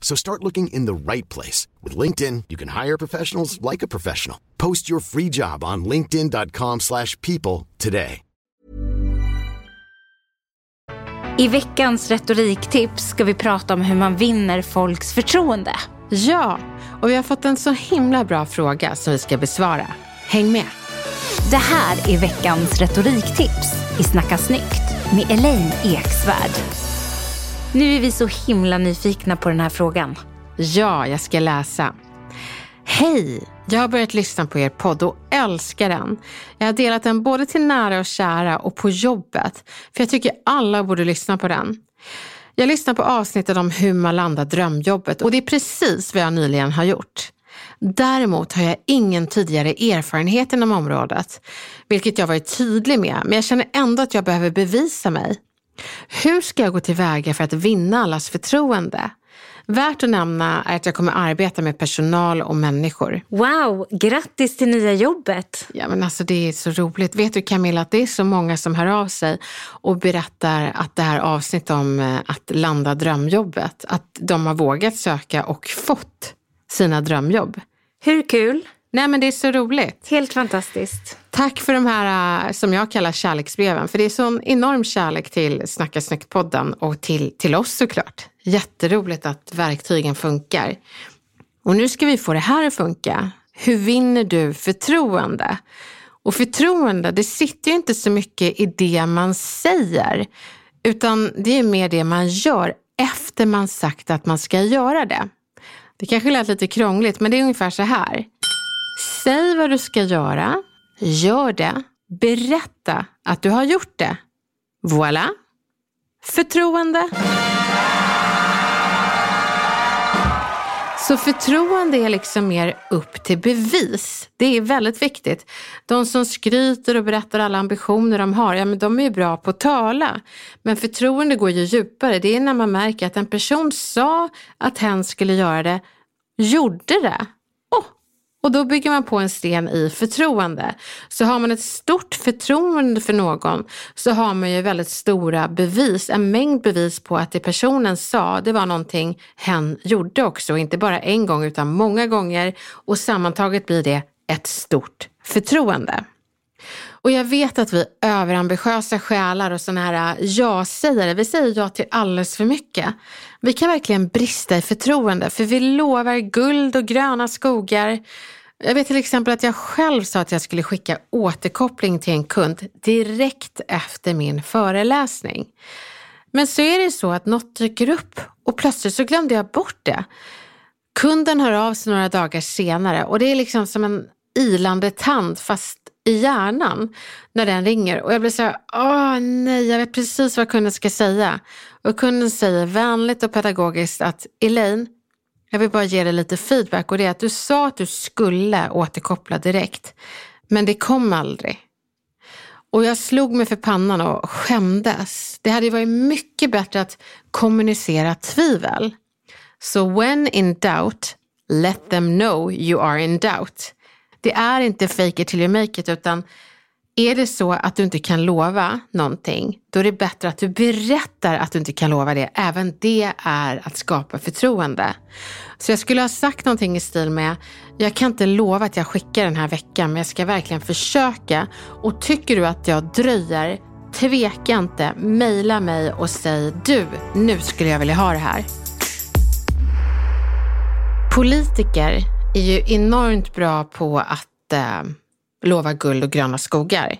So start looking in the right place. With LinkedIn, you can hire professionals like a professional. Post your free job on linkedin.com slash people today. I veckans retoriktips ska vi prata om hur man vinner folks förtroende. Ja, och vi har fått en så himla bra fråga som vi ska besvara. Häng med! Det här är veckans retoriktips i Snacka snyggt med Elaine Eksvärd. Nu är vi så himla nyfikna på den här frågan. Ja, jag ska läsa. Hej! Jag har börjat lyssna på er podd och älskar den. Jag har delat den både till nära och kära och på jobbet. För jag tycker alla borde lyssna på den. Jag lyssnar på avsnittet om hur man landar drömjobbet och det är precis vad jag nyligen har gjort. Däremot har jag ingen tidigare erfarenhet inom området, vilket jag varit tydlig med, men jag känner ändå att jag behöver bevisa mig. Hur ska jag gå tillväga för att vinna allas förtroende? Värt att nämna är att jag kommer arbeta med personal och människor. Wow, grattis till nya jobbet! Ja men alltså det är så roligt. Vet du Camilla att det är så många som hör av sig och berättar att det här avsnittet om eh, att landa drömjobbet, att de har vågat söka och fått sina drömjobb. Hur kul? Nej men det är så roligt. Helt fantastiskt. Tack för de här äh, som jag kallar kärleksbreven. För det är sån enorm kärlek till Snacka snyggt-podden och till, till oss såklart. Jätteroligt att verktygen funkar. Och nu ska vi få det här att funka. Hur vinner du förtroende? Och förtroende, det sitter ju inte så mycket i det man säger. Utan det är mer det man gör efter man sagt att man ska göra det. Det kanske lät lite krångligt, men det är ungefär så här. Vad du ska göra, gör det, berätta att du har gjort det. Voilà! Förtroende. Så förtroende är liksom mer upp till bevis. Det är väldigt viktigt. De som skryter och berättar alla ambitioner de har, ja men de är ju bra på att tala. Men förtroende går ju djupare. Det är när man märker att en person sa att hen skulle göra det, gjorde det och då bygger man på en sten i förtroende. Så har man ett stort förtroende för någon så har man ju väldigt stora bevis, en mängd bevis på att det personen sa, det var någonting hen gjorde också. Inte bara en gång utan många gånger och sammantaget blir det ett stort förtroende. Och jag vet att vi överambitiösa själar och sådana här äh, ja-sägare, vi säger ja till alldeles för mycket. Vi kan verkligen brista i förtroende för vi lovar guld och gröna skogar. Jag vet till exempel att jag själv sa att jag skulle skicka återkoppling till en kund direkt efter min föreläsning. Men så är det så att något dyker upp och plötsligt så glömde jag bort det. Kunden hör av sig några dagar senare och det är liksom som en ilande tand fast i hjärnan när den ringer och jag blir så här, åh nej, jag vet precis vad kunden ska säga. Och kunden säger vänligt och pedagogiskt att Elaine, jag vill bara ge dig lite feedback och det är att du sa att du skulle återkoppla direkt, men det kom aldrig. Och jag slog mig för pannan och skämdes. Det hade varit mycket bättre att kommunicera tvivel. Så when in doubt, let them know you are in doubt. Det är inte fake it till you make it utan är det så att du inte kan lova någonting, då är det bättre att du berättar att du inte kan lova det. Även det är att skapa förtroende. Så jag skulle ha sagt någonting i stil med, jag kan inte lova att jag skickar den här veckan, men jag ska verkligen försöka. Och tycker du att jag dröjer, tveka inte, mejla mig och säg, du, nu skulle jag vilja ha det här. Politiker är ju enormt bra på att eh, lova guld och gröna skogar.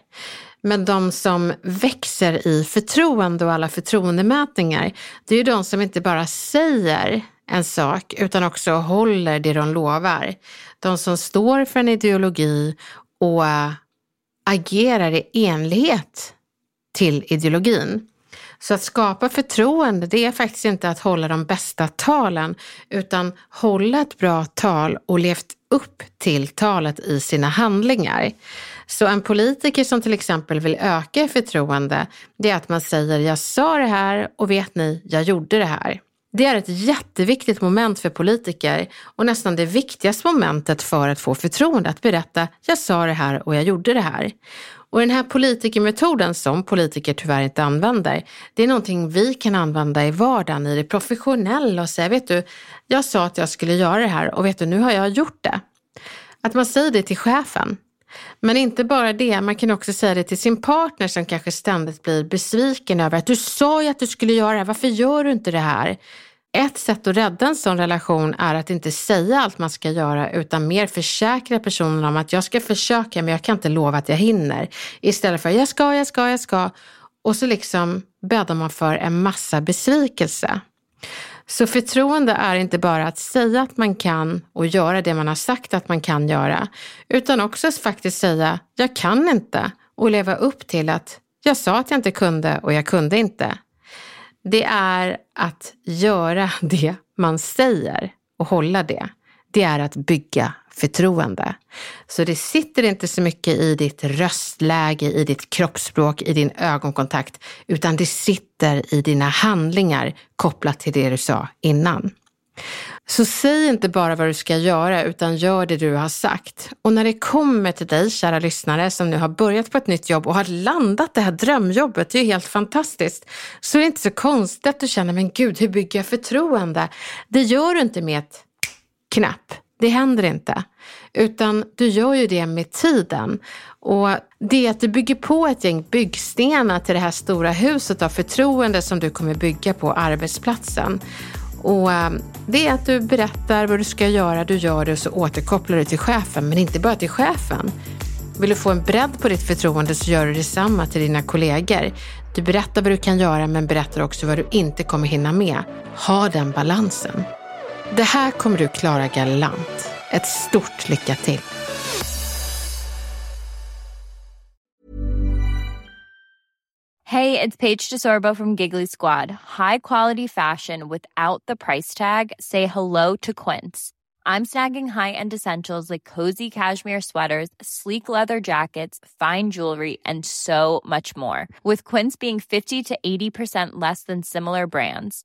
Men de som växer i förtroende och alla förtroendemätningar, det är ju de som inte bara säger en sak utan också håller det de lovar. De som står för en ideologi och eh, agerar i enlighet till ideologin. Så att skapa förtroende, det är faktiskt inte att hålla de bästa talen, utan hålla ett bra tal och levt upp till talet i sina handlingar. Så en politiker som till exempel vill öka förtroende, det är att man säger jag sa det här och vet ni, jag gjorde det här. Det är ett jätteviktigt moment för politiker och nästan det viktigaste momentet för att få förtroende, att berätta jag sa det här och jag gjorde det här. Och den här politikermetoden som politiker tyvärr inte använder, det är någonting vi kan använda i vardagen, i det professionella och säga, vet du, jag sa att jag skulle göra det här och vet du, nu har jag gjort det. Att man säger det till chefen. Men inte bara det, man kan också säga det till sin partner som kanske ständigt blir besviken över att du sa ju att du skulle göra det här, varför gör du inte det här? Ett sätt att rädda en sån relation är att inte säga allt man ska göra utan mer försäkra personen om att jag ska försöka men jag kan inte lova att jag hinner. Istället för jag ska, jag ska, jag ska. Och så liksom bäddar man för en massa besvikelse. Så förtroende är inte bara att säga att man kan och göra det man har sagt att man kan göra, utan också att faktiskt säga jag kan inte och leva upp till att jag sa att jag inte kunde och jag kunde inte. Det är att göra det man säger och hålla det. Det är att bygga förtroende. Så det sitter inte så mycket i ditt röstläge, i ditt kroppsspråk, i din ögonkontakt, utan det sitter i dina handlingar kopplat till det du sa innan. Så säg inte bara vad du ska göra utan gör det du har sagt. Och när det kommer till dig, kära lyssnare, som nu har börjat på ett nytt jobb och har landat det här drömjobbet, det är ju helt fantastiskt, så är det inte så konstigt att du känner, men gud, hur bygger jag förtroende? Det gör du inte med ett knapp. Det händer inte. Utan du gör ju det med tiden. Och det är att du bygger på ett gäng byggstenar till det här stora huset av förtroende som du kommer bygga på arbetsplatsen. Och ehm, det är att du berättar vad du ska göra, du gör det och så återkopplar du till chefen. Men inte bara till chefen. Vill du få en bredd på ditt förtroende så gör du detsamma till dina kollegor. Du berättar vad du kan göra men berättar också vad du inte kommer hinna med. Ha den balansen. Det här kommer du klara galant. Ett stort lycka till! Hej, det är Paige DeSorbo från Giggly Squad. High quality fashion without the price tag. Say hello to Quince. I'm snagging high-end essentials like cozy cashmere sweaters, sleek leather jackets, fine jewelry, and so much more. With Quince being 50 to 80% less than similar brands